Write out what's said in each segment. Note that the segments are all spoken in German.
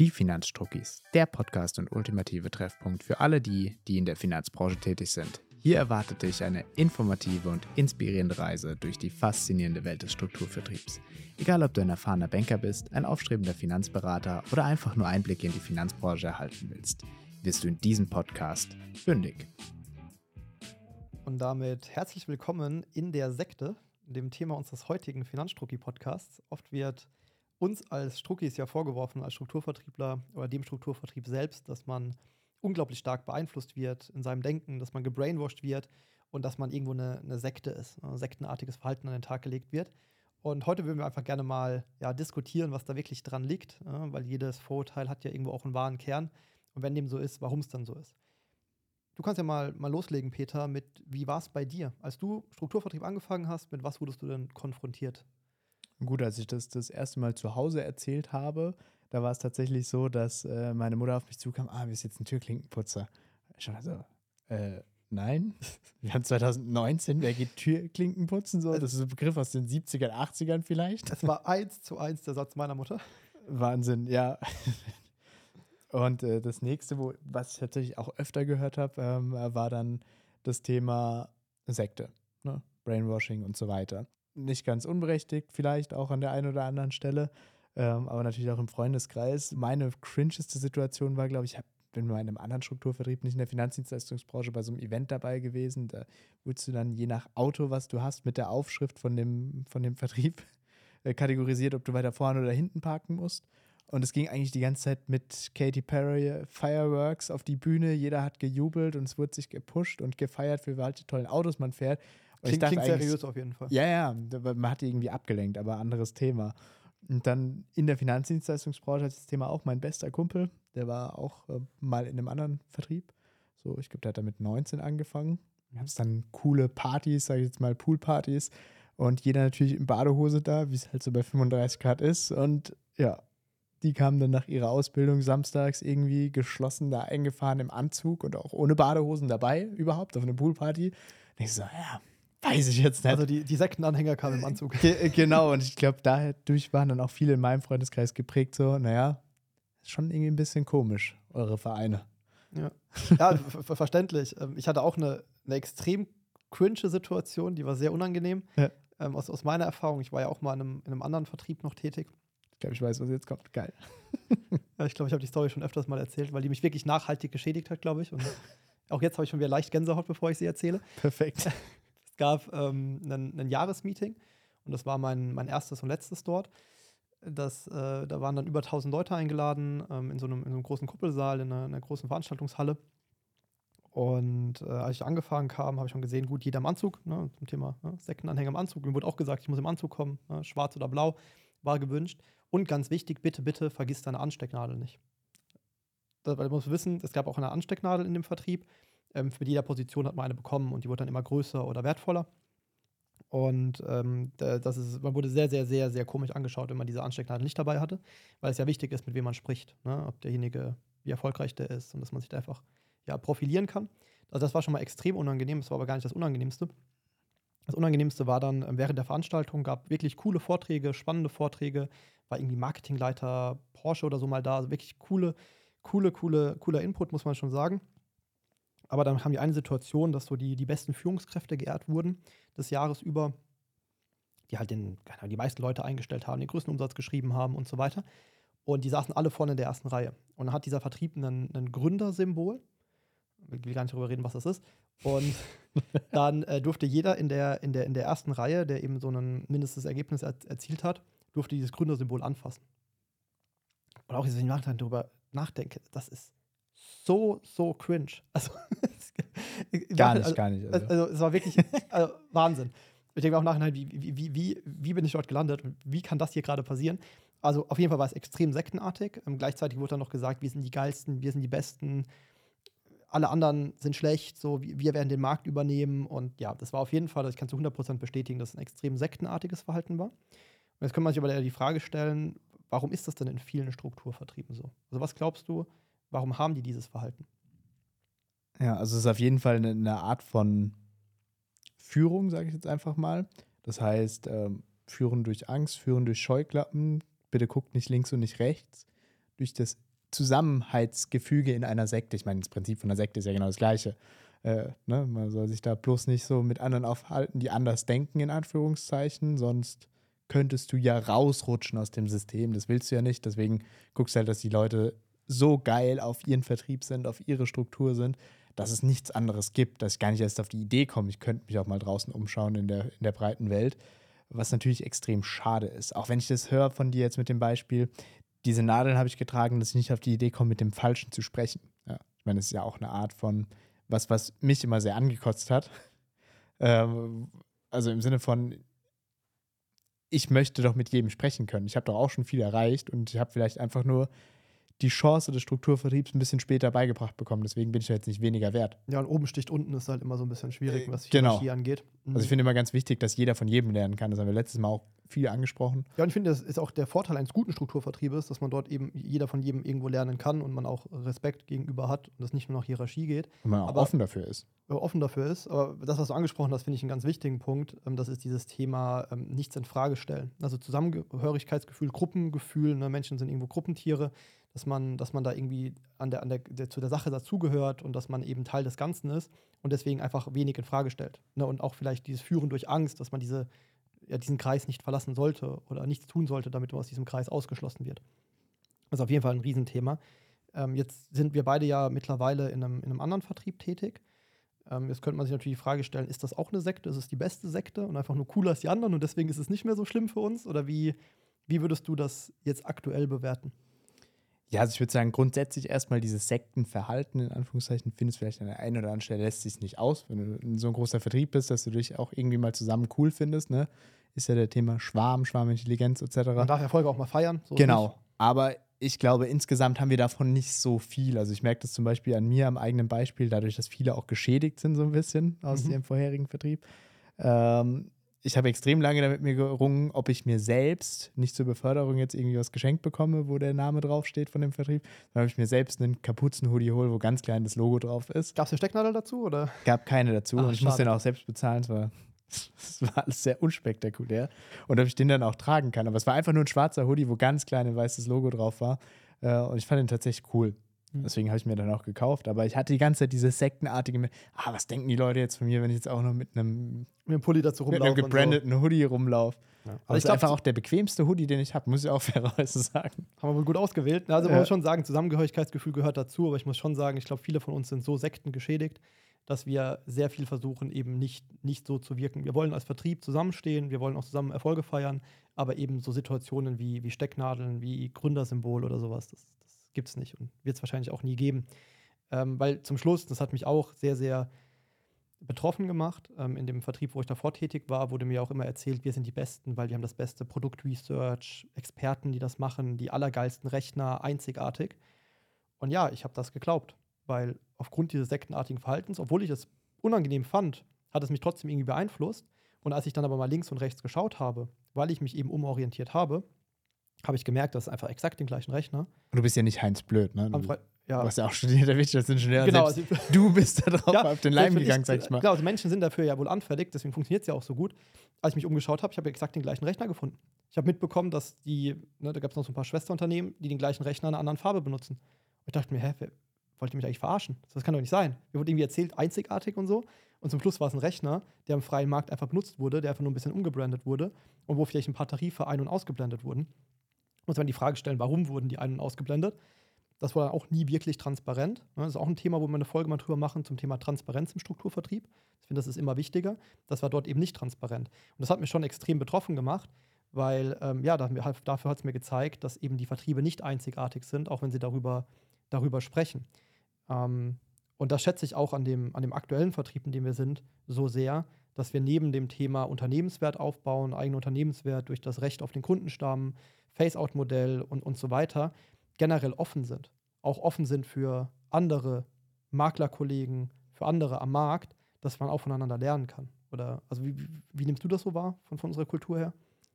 Die Finanzstruckis, der Podcast und ultimative Treffpunkt für alle die, die in der Finanzbranche tätig sind. Hier erwartet dich eine informative und inspirierende Reise durch die faszinierende Welt des Strukturvertriebs. Egal, ob du ein erfahrener Banker bist, ein aufstrebender Finanzberater oder einfach nur Einblicke in die Finanzbranche erhalten willst, wirst du in diesem Podcast fündig. Und damit herzlich willkommen in der Sekte, dem Thema unseres heutigen Finanzstrucki-Podcasts. Oft wird uns als Struckis ja vorgeworfen, als Strukturvertriebler oder dem Strukturvertrieb selbst, dass man unglaublich stark beeinflusst wird in seinem Denken, dass man gebrainwashed wird und dass man irgendwo eine, eine Sekte ist, ein sektenartiges Verhalten an den Tag gelegt wird. Und heute würden wir einfach gerne mal ja, diskutieren, was da wirklich dran liegt, ja, weil jedes Vorurteil hat ja irgendwo auch einen wahren Kern. Und wenn dem so ist, warum es dann so ist. Du kannst ja mal, mal loslegen, Peter, mit wie war es bei dir? Als du Strukturvertrieb angefangen hast, mit was wurdest du denn konfrontiert? Gut, als ich das das erste Mal zu Hause erzählt habe, da war es tatsächlich so, dass äh, meine Mutter auf mich zukam, ah, wir sind jetzt ein Türklinkenputzer. Ich war so, äh, nein, wir haben 2019, wer geht Türklinken putzen so? Das ist ein Begriff aus den 70ern, 80ern vielleicht. Das war eins zu eins der Satz meiner Mutter. Wahnsinn, ja. Und äh, das nächste, wo, was ich tatsächlich auch öfter gehört habe, ähm, war dann das Thema Sekte, ne? Brainwashing und so weiter. Nicht ganz unberechtigt, vielleicht auch an der einen oder anderen Stelle, ähm, aber natürlich auch im Freundeskreis. Meine cringeste Situation war, glaube ich, ich bin mal in einem anderen Strukturvertrieb, nicht in der Finanzdienstleistungsbranche, bei so einem Event dabei gewesen. Da wurdest du dann je nach Auto, was du hast, mit der Aufschrift von dem, von dem Vertrieb äh, kategorisiert, ob du weiter vorne oder hinten parken musst. Und es ging eigentlich die ganze Zeit mit Katy Perry Fireworks auf die Bühne. Jeder hat gejubelt und es wurde sich gepusht und gefeiert, für welche tollen Autos man fährt. Klingt, klingt seriös auf jeden Fall. Ja, ja, man hat irgendwie abgelenkt, aber anderes Thema. Und dann in der Finanzdienstleistungsbranche hat das Thema auch mein bester Kumpel. Der war auch äh, mal in einem anderen Vertrieb. So, ich glaube, der hat da mit 19 angefangen. Wir haben dann coole Partys, sage ich jetzt mal Poolpartys. Und jeder natürlich in Badehose da, wie es halt so bei 35 Grad ist. Und ja, die kamen dann nach ihrer Ausbildung samstags irgendwie geschlossen da eingefahren im Anzug und auch ohne Badehosen dabei überhaupt auf eine Poolparty. Und ich so, ja, weiß ich jetzt nicht. Also die, die Sektenanhänger kamen im Anzug. Ge genau, und ich glaube, dadurch waren dann auch viele in meinem Freundeskreis geprägt, so, naja, ist schon irgendwie ein bisschen komisch, eure Vereine. Ja, ja verständlich. Ähm, ich hatte auch eine, eine extrem cringe Situation, die war sehr unangenehm. Ja. Ähm, aus, aus meiner Erfahrung, ich war ja auch mal in einem, in einem anderen Vertrieb noch tätig. Ich glaube, ich weiß, was jetzt kommt. Geil. ja, ich glaube, ich habe die Story schon öfters mal erzählt, weil die mich wirklich nachhaltig geschädigt hat, glaube ich. Und auch jetzt habe ich schon wieder leicht Gänsehaut, bevor ich sie erzähle. Perfekt. Es gab ähm, ein Jahresmeeting und das war mein, mein erstes und letztes dort. Das, äh, da waren dann über 1000 Leute eingeladen ähm, in, so einem, in, so einem, großen Kuppelsaal, in einer, in einer großen Veranstaltungshalle. Und äh, als ich angefangen kam, habe ich schon gesehen, gut, jeder im Anzug, ne, zum Thema ne, Sektenanhänger im Anzug. Mir wurde auch gesagt, ich muss im Anzug kommen, ne, schwarz oder blau, war gewünscht. Und ganz wichtig, bitte, bitte vergiss deine Anstecknadel nicht. Das, weil du musst wissen, es gab auch eine Anstecknadel in dem Vertrieb. Ähm, für jeder Position hat man eine bekommen und die wurde dann immer größer oder wertvoller. Und ähm, das ist, man wurde sehr, sehr, sehr, sehr komisch angeschaut, wenn man diese Anstecknadel nicht dabei hatte, weil es ja wichtig ist, mit wem man spricht. Ne? Ob derjenige, wie erfolgreich der ist und dass man sich da einfach ja, profilieren kann. Also das war schon mal extrem unangenehm, das war aber gar nicht das Unangenehmste. Das Unangenehmste war dann ähm, während der Veranstaltung, gab wirklich coole Vorträge, spannende Vorträge, war irgendwie Marketingleiter Porsche oder so mal da, also wirklich coole, coole, coole, cooler Input, muss man schon sagen. Aber dann haben die eine Situation, dass so die, die besten Führungskräfte geehrt wurden des Jahres über, die halt den, die meisten Leute eingestellt haben, den größten Umsatz geschrieben haben und so weiter. Und die saßen alle vorne in der ersten Reihe. Und dann hat dieser Vertrieb ein Gründersymbol. Ich will gar nicht darüber reden, was das ist. Und dann äh, durfte jeder in der, in, der, in der ersten Reihe, der eben so ein mindestes Ergebnis er, erzielt hat, durfte dieses Gründersymbol anfassen. Und auch, wenn ich darüber nachdenke, das ist so, so cringe. Also, gar nicht, also, gar nicht. Also. also, es war wirklich also, Wahnsinn. Ich denke auch nachher, wie, wie, wie, wie, wie bin ich dort gelandet und wie kann das hier gerade passieren? Also, auf jeden Fall war es extrem sektenartig. Ähm, gleichzeitig wurde dann noch gesagt, wir sind die geilsten, wir sind die besten alle anderen sind schlecht, so wir werden den Markt übernehmen. Und ja, das war auf jeden Fall, ich kann zu 100% bestätigen, dass es ein extrem sektenartiges Verhalten war. Und jetzt kann man sich aber die Frage stellen, warum ist das denn in vielen Strukturvertrieben so? Also was glaubst du, warum haben die dieses Verhalten? Ja, also es ist auf jeden Fall eine, eine Art von Führung, sage ich jetzt einfach mal. Das heißt, ähm, führen durch Angst, führen durch Scheuklappen, bitte guckt nicht links und nicht rechts. Durch das Zusammenhaltsgefüge in einer Sekte. Ich meine, das Prinzip von einer Sekte ist ja genau das gleiche. Äh, ne? Man soll sich da bloß nicht so mit anderen aufhalten, die anders denken, in Anführungszeichen, sonst könntest du ja rausrutschen aus dem System. Das willst du ja nicht. Deswegen guckst du halt, dass die Leute so geil auf ihren Vertrieb sind, auf ihre Struktur sind, dass es nichts anderes gibt, dass ich gar nicht erst auf die Idee komme. Ich könnte mich auch mal draußen umschauen in der, in der breiten Welt, was natürlich extrem schade ist. Auch wenn ich das höre von dir jetzt mit dem Beispiel, diese Nadeln habe ich getragen, dass ich nicht auf die Idee komme, mit dem Falschen zu sprechen. Ja, ich meine, das ist ja auch eine Art von, was, was mich immer sehr angekotzt hat. Ähm, also im Sinne von, ich möchte doch mit jedem sprechen können. Ich habe doch auch schon viel erreicht und ich habe vielleicht einfach nur die Chance des Strukturvertriebs ein bisschen später beigebracht bekommen. Deswegen bin ich ja jetzt nicht weniger wert. Ja, und oben sticht unten ist halt immer so ein bisschen schwierig, Äh, was genau. Hierarchie angeht. Mhm. Also ich finde immer ganz wichtig, dass jeder von jedem lernen kann. Das haben wir letztes Mal auch viel angesprochen. Ja, und ich finde, das ist auch der Vorteil eines guten Strukturvertriebes, dass man dort eben jeder von jedem irgendwo lernen kann und man auch Respekt gegenüber hat und es nicht nur nach Hierarchie geht, Und man auch Aber- offen dafür ist. offen dafür ist. Aber das, was du angesprochen hast, finde ich einen ganz wichtigen Punkt. Ähm, das ist dieses Thema ähm, nichts in Frage stellen. Also Zusammengehörigkeitsgefühl, Gruppengefühl, ne? Menschen sind irgendwo Gruppentiere, dass man, dass man da irgendwie an der, an der, der, zu der Sache dazugehört und dass man eben Teil des Ganzen ist und deswegen einfach wenig in Frage stellt. Ne? Und auch vielleicht dieses Führen durch Angst, dass man diese, ja, diesen Kreis nicht verlassen sollte oder nichts tun sollte, damit man aus diesem Kreis ausgeschlossen wird. Das ist auf jeden Fall ein Riesenthema. Ähm, jetzt sind wir beide ja mittlerweile in einem, in einem anderen Vertrieb tätig. Ähm, jetzt könnte man sich natürlich die Frage stellen, ist das auch eine Sekte? Ist es die beste Sekte und einfach nur cooler als die anderen und deswegen ist es nicht mehr so schlimm für uns? Oder wie, wie würdest du das jetzt aktuell bewerten? Ja, also ich würde sagen, grundsätzlich erstmal dieses Sektenverhalten, in Anführungszeichen, findest vielleicht an der einen oder anderen Stelle lässt sich nicht aus, wenn du in so ein großer Vertrieb bist, dass du dich auch irgendwie mal zusammen cool findest, ne? Ist ja der Thema Schwarm, Schwarmintelligenz etc. Man darf Erfolge auch mal feiern. so Genau. Aber ich glaube, insgesamt haben wir davon nicht so viel. Also ich merke das zum Beispiel an mir am eigenen Beispiel, dadurch, dass viele auch geschädigt sind, so ein bisschen aus Mhm. ihrem vorherigen Vertrieb. Ähm, ich habe extrem lange damit mir gerungen, ob ich mir selbst nicht zur Beförderung jetzt irgendwie was geschenkt bekomme, wo der Name draufsteht von dem Vertrieb. Dann habe ich mir selbst einen Kapuzenhoodie hole, wo ganz klein das Logo drauf ist. Gab es eine Stecknadel dazu? Oder? Gab keine dazu Ach, und ich musste den auch selbst bezahlen. Es war, es war alles sehr unspektakulär. Und ob ich den dann auch tragen kann. Aber es war einfach nur ein schwarzer Hoodie, wo ganz klein ein weißes Logo drauf war. Äh, Und ich fand den tatsächlich cool. Mhm. Deswegen habe ich mir dann auch gekauft. Aber ich hatte die ganze Zeit diese sektenartige, mit, ah, was denken die Leute jetzt von mir, wenn ich jetzt auch noch mit einem, Mit dem Pulli dazu mit rumlaufen. einem gebrandeten Hoodie rumlaufe. Ja. Aber Also es ich ist einfach glaube, auch der bequemste Hoodie, den ich habe, muss ich auch fairerweise sagen. haben wir wohl gut ausgewählt. Also man Ja. muss schon sagen, Zusammengehörigkeitsgefühl gehört dazu, aber ich muss schon sagen, ich glaube, viele von uns sind so Sekten geschädigt, dass wir sehr viel versuchen, eben nicht, nicht so zu wirken. Wir wollen als Vertrieb zusammenstehen, wir wollen auch zusammen Erfolge feiern, aber eben so Situationen wie, wie Stecknadeln, wie Gründersymbol oder sowas, das, das gibt es nicht und wird es wahrscheinlich auch nie geben. Ähm, weil zum Schluss, das hat mich auch sehr, sehr betroffen gemacht. Ähm, in dem Vertrieb, wo ich davor tätig war, wurde mir auch immer erzählt, wir sind die Besten, weil wir haben das beste Produktresearch, Experten, die das machen, die allergeilsten Rechner, einzigartig. Und ja, ich habe das geglaubt, weil aufgrund dieses sektenartigen Verhaltens, obwohl ich es unangenehm fand, hat es mich trotzdem irgendwie beeinflusst. Und als ich dann aber mal links und rechts geschaut habe, weil ich mich eben umorientiert habe, habe ich gemerkt, dass es einfach exakt den gleichen Rechner. Und du bist ja nicht Heinz Blöd, ne? Du, ja, du hast ja auch studiert, der Wirtschaftsingenieur. genau. Also, du bist da drauf Ja, auf den Leim gegangen, sag ich mal. Genau, also Menschen sind dafür ja wohl anfällig, deswegen funktioniert es ja auch so gut. Als ich mich umgeschaut habe, ich habe exakt den gleichen Rechner gefunden. Ich habe mitbekommen, dass die, ne, da gab es noch so ein paar Schwesterunternehmen, die den gleichen Rechner in einer anderen Farbe benutzen. Und ich dachte mir, hä, wer, wollt ihr mich eigentlich verarschen? Das kann doch nicht sein. Mir wurde irgendwie erzählt, einzigartig und so. Und zum Schluss war es ein Rechner, der im freien Markt einfach benutzt wurde, der einfach nur ein bisschen umgebrandet wurde und wo vielleicht ein paar Tarife ein- und ausgeblendet wurden. Muss man die Frage stellen, warum wurden die ein- und ausgeblendet? Das war dann auch nie wirklich transparent. ne? Das ist auch ein Thema, wo wir eine Folge mal drüber machen zum Thema Transparenz im Strukturvertrieb. Ich finde, das ist immer wichtiger. Das war dort eben nicht transparent. Und das hat mich schon extrem betroffen gemacht, weil ähm, ja, da- dafür hat es mir gezeigt, dass eben die Vertriebe nicht einzigartig sind, auch wenn sie darüber, darüber sprechen. Ähm, und das schätze ich auch an dem, an dem aktuellen Vertrieb, in dem wir sind, so sehr, dass wir neben dem Thema Unternehmenswert aufbauen, eigenen Unternehmenswert durch das Recht auf den Kundenstamm, Face-out-Modell und, und so weiter, generell offen sind. Auch offen sind für andere Maklerkollegen, für andere am Markt, dass man auch voneinander lernen kann. Oder also wie, wie, nimmst du das so wahr von, von unserer Kultur her?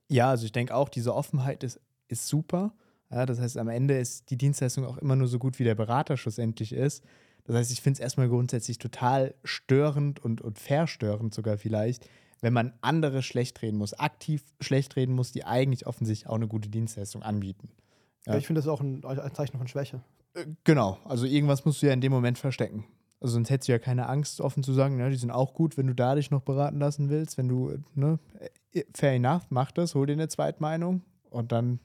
Ja, also ich denke auch, diese Offenheit ist, ist super. Ja, das heißt, am Ende ist die Dienstleistung auch immer nur so gut, wie der Berater schlussendlich ist. Das heißt, ich finde es erstmal grundsätzlich total störend und, und verstörend sogar vielleicht, wenn man andere schlecht reden muss, aktiv schlecht reden muss, die eigentlich offensichtlich auch eine gute Dienstleistung anbieten. Ja. ich finde das auch ein, ein Zeichen von Schwäche. Äh, genau, also irgendwas musst du ja in dem Moment verstecken. Also sonst hättest du ja keine Angst, offen zu sagen, ne, die sind auch gut, wenn du da dich noch beraten lassen willst, wenn du, ne, äh, fair enough, mach das, hol dir eine Zweitmeinung und dann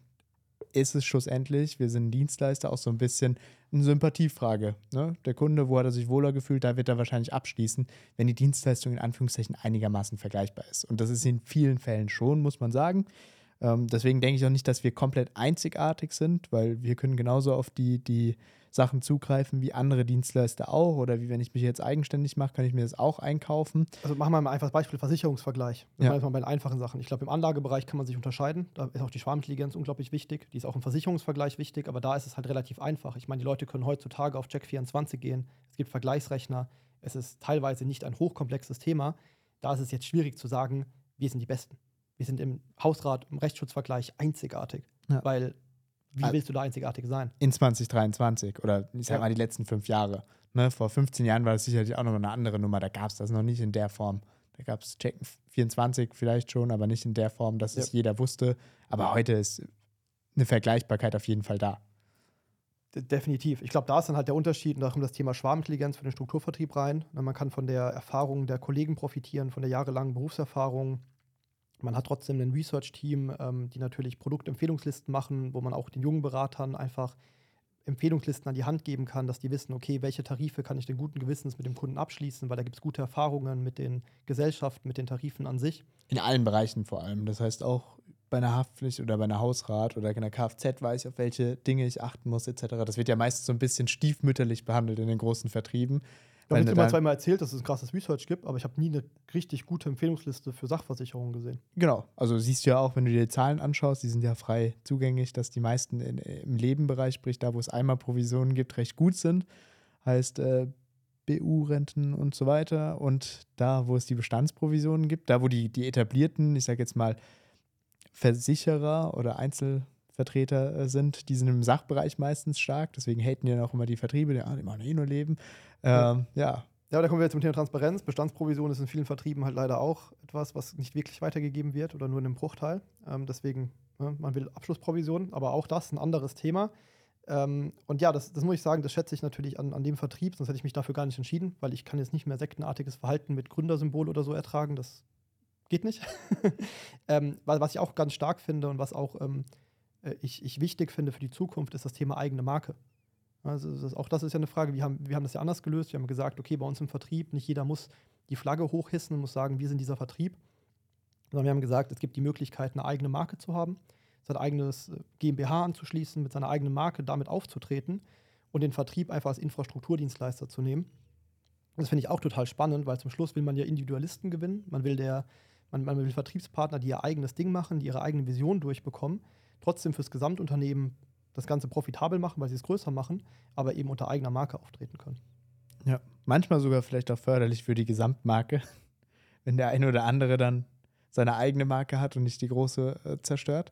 ist es schlussendlich, wir sind Dienstleister, auch so ein bisschen eine Sympathiefrage. Ne? Der Kunde, wo hat er sich wohler gefühlt, da wird er wahrscheinlich abschließen, wenn die Dienstleistung in Anführungszeichen einigermaßen vergleichbar ist. Und das ist in vielen Fällen schon, muss man sagen. Ähm, deswegen denke ich auch nicht, dass wir komplett einzigartig sind, weil wir können genauso auf die, die Sachen zugreifen wie andere Dienstleister auch oder wie wenn ich mich jetzt eigenständig mache, kann ich mir das auch einkaufen. Also machen wir mal einfach das Beispiel Versicherungsvergleich. Das ja. mal bei den einfachen Sachen. Ich glaube, im Anlagebereich kann man sich unterscheiden. Da ist auch die Schwarmintelligenz unglaublich wichtig. Die ist auch im Versicherungsvergleich wichtig, aber da ist es halt relativ einfach. Ich meine, die Leute können heutzutage auf Check24 gehen. Es gibt Vergleichsrechner. Es ist teilweise nicht ein hochkomplexes Thema. Da ist es jetzt schwierig zu sagen, wir sind die Besten. Wir sind im Hausrat, im Rechtsschutzvergleich einzigartig. Ja. Weil wie willst du da einzigartig sein? In 2023 oder ich sag ja. mal die letzten fünf Jahre. Ne, vor 15 Jahren war das sicherlich auch noch eine andere Nummer. Da gab es das noch nicht in der Form. Da gab es Check 24 vielleicht schon, aber nicht in der Form, dass ja. es jeder wusste. Aber heute ist eine Vergleichbarkeit auf jeden Fall da. Definitiv. Ich glaube, da ist dann halt der Unterschied, und da kommt das Thema Schwarmintelligenz für den Strukturvertrieb rein. Ne, man kann von der Erfahrung der Kollegen profitieren, von der jahrelangen Berufserfahrung, man hat trotzdem ein Research-Team, ähm, die natürlich Produktempfehlungslisten machen, wo man auch den jungen Beratern einfach Empfehlungslisten an die Hand geben kann, dass die wissen, okay, welche Tarife kann ich denn guten Gewissens mit dem Kunden abschließen, weil da gibt es gute Erfahrungen mit den Gesellschaften, mit den Tarifen an sich. In allen Bereichen vor allem. Das heißt auch bei einer Haftpflicht oder bei einer Hausrat oder in der Kfz weiß ich, auf welche Dinge ich achten muss, etc. Das wird ja meistens so ein bisschen stiefmütterlich behandelt in den großen Vertrieben. Ich habe immer zweimal erzählt, dass es ein krasses Research gibt, aber ich habe nie eine richtig gute Empfehlungsliste für Sachversicherungen gesehen. Genau, also siehst du ja auch, wenn du dir die Zahlen anschaust, die sind ja frei zugänglich, dass die meisten in, im Lebenbereich, sprich da, wo es einmal Provisionen gibt, recht gut sind. Heißt äh, BU-Renten und so weiter. Und da, wo es die Bestandsprovisionen gibt, da, wo die, die etablierten, ich sage jetzt mal, Versicherer oder Einzelvertreter äh, sind, die sind im Sachbereich meistens stark. Deswegen haten ja auch immer die Vertriebe, die, ah, die machen eh nur Leben. Ähm, ja. Ja, da kommen wir jetzt zum Thema Transparenz. Bestandsprovision ist in vielen Vertrieben halt leider auch etwas, was nicht wirklich weitergegeben wird oder nur in einem Bruchteil. Ähm, deswegen, ne, man will Abschlussprovision, aber auch das ein anderes Thema. Ähm, und ja, das, das, muss ich sagen, das schätze ich natürlich an, an dem Vertrieb, sonst hätte ich mich dafür gar nicht entschieden, weil ich kann jetzt nicht mehr sektenartiges Verhalten mit Gründersymbol oder so ertragen. Das geht nicht. ähm, was ich auch ganz stark finde und was auch ähm, äh, ich, ich wichtig finde für die Zukunft, ist das Thema eigene Marke. Also das, auch das ist ja eine Frage. Wir haben, wir haben das ja anders gelöst. Wir haben gesagt, okay, bei uns im Vertrieb, nicht jeder muss die Flagge hochhissen und muss sagen, wir sind dieser Vertrieb. Sondern wir haben gesagt, es gibt die Möglichkeit, eine eigene Marke zu haben, sein eigenes äh, GmbH anzuschließen, mit seiner eigenen Marke damit aufzutreten und den Vertrieb einfach als Infrastrukturdienstleister zu nehmen. Das finde ich auch total spannend, weil zum Schluss will man ja Individualisten gewinnen. Man will, der, man, man will Vertriebspartner, die ihr eigenes Ding machen, die ihre eigene Vision durchbekommen, trotzdem fürs Gesamtunternehmen das Ganze profitabel machen, weil sie es größer machen, aber eben unter eigener Marke auftreten können. Ja, manchmal sogar vielleicht auch förderlich für die Gesamtmarke, wenn der eine oder andere dann seine eigene Marke hat und nicht die große äh, zerstört.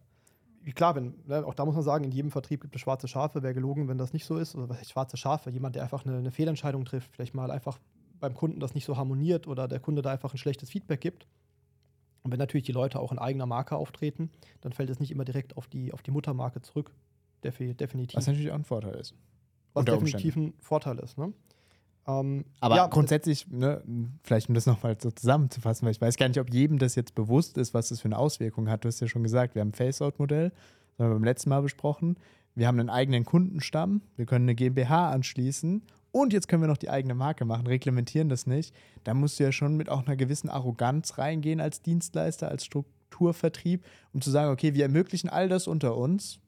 Klar, wenn, ne, auch da muss man sagen, in jedem Vertrieb gibt es schwarze Schafe. Wäre gelogen, wenn das nicht so ist. Oder was heißt schwarze Schafe? Jemand, der einfach eine, eine Fehlentscheidung trifft, vielleicht mal einfach beim Kunden das nicht so harmoniert oder der Kunde da einfach ein schlechtes Feedback gibt. Und wenn natürlich die Leute auch in eigener Marke auftreten, dann fällt es nicht immer direkt auf die, auf die Muttermarke zurück, definitiv. Was natürlich auch ein Vorteil ist. Was definitiv ein Vorteil ist, ne? Ähm, Aber ja, grundsätzlich, ne, vielleicht um das nochmal so zusammenzufassen, weil ich weiß gar nicht, ob jedem das jetzt bewusst ist, was das für eine Auswirkung hat. Du hast ja schon gesagt, wir haben ein Face-Out-Modell, das haben wir beim letzten Mal besprochen. Wir haben einen eigenen Kundenstamm, wir können eine GmbH anschließen und jetzt können wir noch die eigene Marke machen, reglementieren das nicht. Da musst du ja schon mit auch einer gewissen Arroganz reingehen als Dienstleister, als Strukturvertrieb, um zu sagen, okay, wir ermöglichen all das unter uns,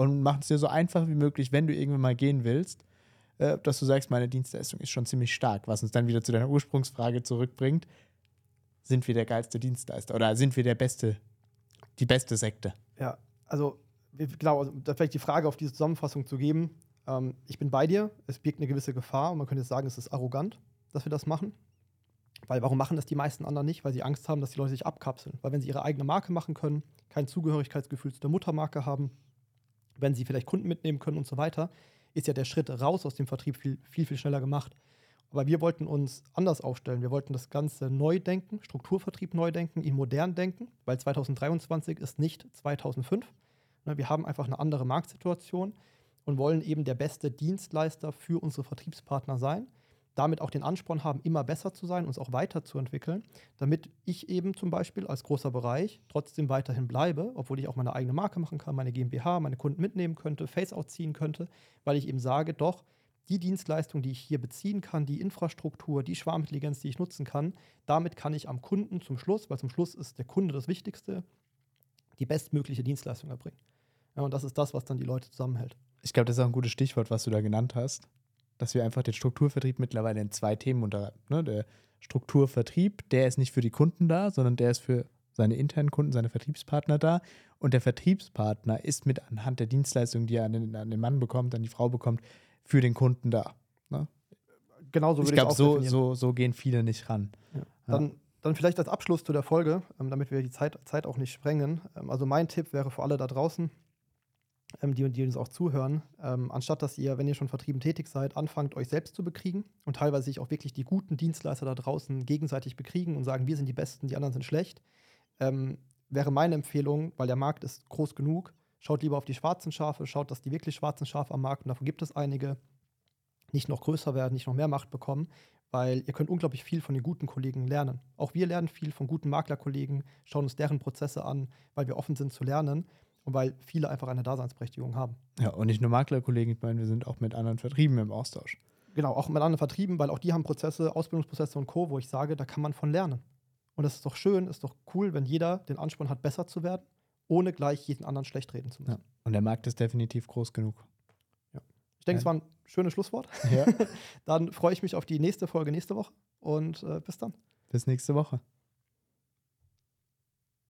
und machen es dir so einfach wie möglich, wenn du irgendwann mal gehen willst, äh, dass du sagst, meine Dienstleistung ist schon ziemlich stark, was uns dann wieder zu deiner Ursprungsfrage zurückbringt. Sind wir der geilste Dienstleister oder sind wir der beste, die beste Sekte? Ja, also genau, also, da vielleicht die Frage auf diese Zusammenfassung zu geben. Ähm, ich bin bei dir, es birgt eine gewisse Gefahr und man könnte sagen, es ist arrogant, dass wir das machen. Weil warum machen das die meisten anderen nicht? Weil sie Angst haben, dass die Leute sich abkapseln. Weil wenn sie ihre eigene Marke machen können, kein Zugehörigkeitsgefühl zu der Muttermarke haben, wenn sie vielleicht Kunden mitnehmen können und so weiter, ist ja der Schritt raus aus dem Vertrieb viel, viel, viel schneller gemacht. Aber wir wollten uns anders aufstellen. Wir wollten das Ganze neu denken, Strukturvertrieb neu denken, ihn modern denken, weil 2023 ist nicht 2005, Ne, wir haben einfach eine andere Marktsituation und wollen eben der beste Dienstleister für unsere Vertriebspartner sein. Damit auch den Ansporn haben, immer besser zu sein, uns auch weiterzuentwickeln, damit ich eben zum Beispiel als großer Bereich trotzdem weiterhin bleibe, obwohl ich auch meine eigene Marke machen kann, meine GmbH, meine Kunden mitnehmen könnte, Face-out ziehen könnte, weil ich eben sage, doch, die Dienstleistung, die ich hier beziehen kann, die Infrastruktur, die Schwarmintelligenz, die ich nutzen kann, damit kann ich am Kunden zum Schluss, weil zum Schluss ist der Kunde das Wichtigste, die bestmögliche Dienstleistung erbringen. Ja, und das ist das, was dann die Leute zusammenhält. Ich glaube, das ist auch ein gutes Stichwort, was du da genannt hast, dass wir einfach den Strukturvertrieb mittlerweile in zwei Themen unterhalten. Ne? Der Strukturvertrieb, der ist nicht für die Kunden da, sondern der ist für seine internen Kunden, seine Vertriebspartner da. Und der Vertriebspartner ist mit anhand der Dienstleistung, die er an den, an den Mann bekommt, an die Frau bekommt, für den Kunden da. Ne? Genau so ich würde glaube, auch so, so, so gehen viele nicht ran. Ja. Dann, dann vielleicht als Abschluss zu der Folge, ähm, damit wir die Zeit, Zeit auch nicht sprengen. Ähm, also mein Tipp wäre für alle da draußen, ähm, die, die uns auch zuhören, ähm, anstatt dass ihr, wenn ihr schon vertrieben tätig seid, anfangt, euch selbst zu bekriegen und teilweise sich auch wirklich die guten Dienstleister da draußen gegenseitig bekriegen und sagen, wir sind die Besten, die anderen sind schlecht, ähm, wäre meine Empfehlung, weil der Markt ist groß genug, schaut lieber auf die schwarzen Schafe, schaut, dass die wirklich schwarzen Schafe am Markt, und davon gibt es einige, nicht noch größer werden, nicht noch mehr Macht bekommen, weil ihr könnt unglaublich viel von den guten Kollegen lernen. Auch wir lernen viel von guten Maklerkollegen, schauen uns deren Prozesse an, weil wir offen sind zu lernen und weil viele einfach eine Daseinsberechtigung haben. Ja, und nicht nur Maklerkollegen, ich meine, wir sind auch mit anderen Vertrieben im Austausch. Genau, auch mit anderen Vertrieben, weil auch die haben Prozesse, Ausbildungsprozesse und Co., wo ich sage, da kann man von lernen. Und das ist doch schön, ist doch cool, wenn jeder den Ansporn hat, besser zu werden, ohne gleich jeden anderen schlecht reden zu müssen. Ja. Und der Markt ist definitiv groß genug. Ich denke, Ja. es war ein schönes Schlusswort. Ja. Dann freue ich mich auf die nächste Folge nächste Woche und äh, bis dann. Bis nächste Woche.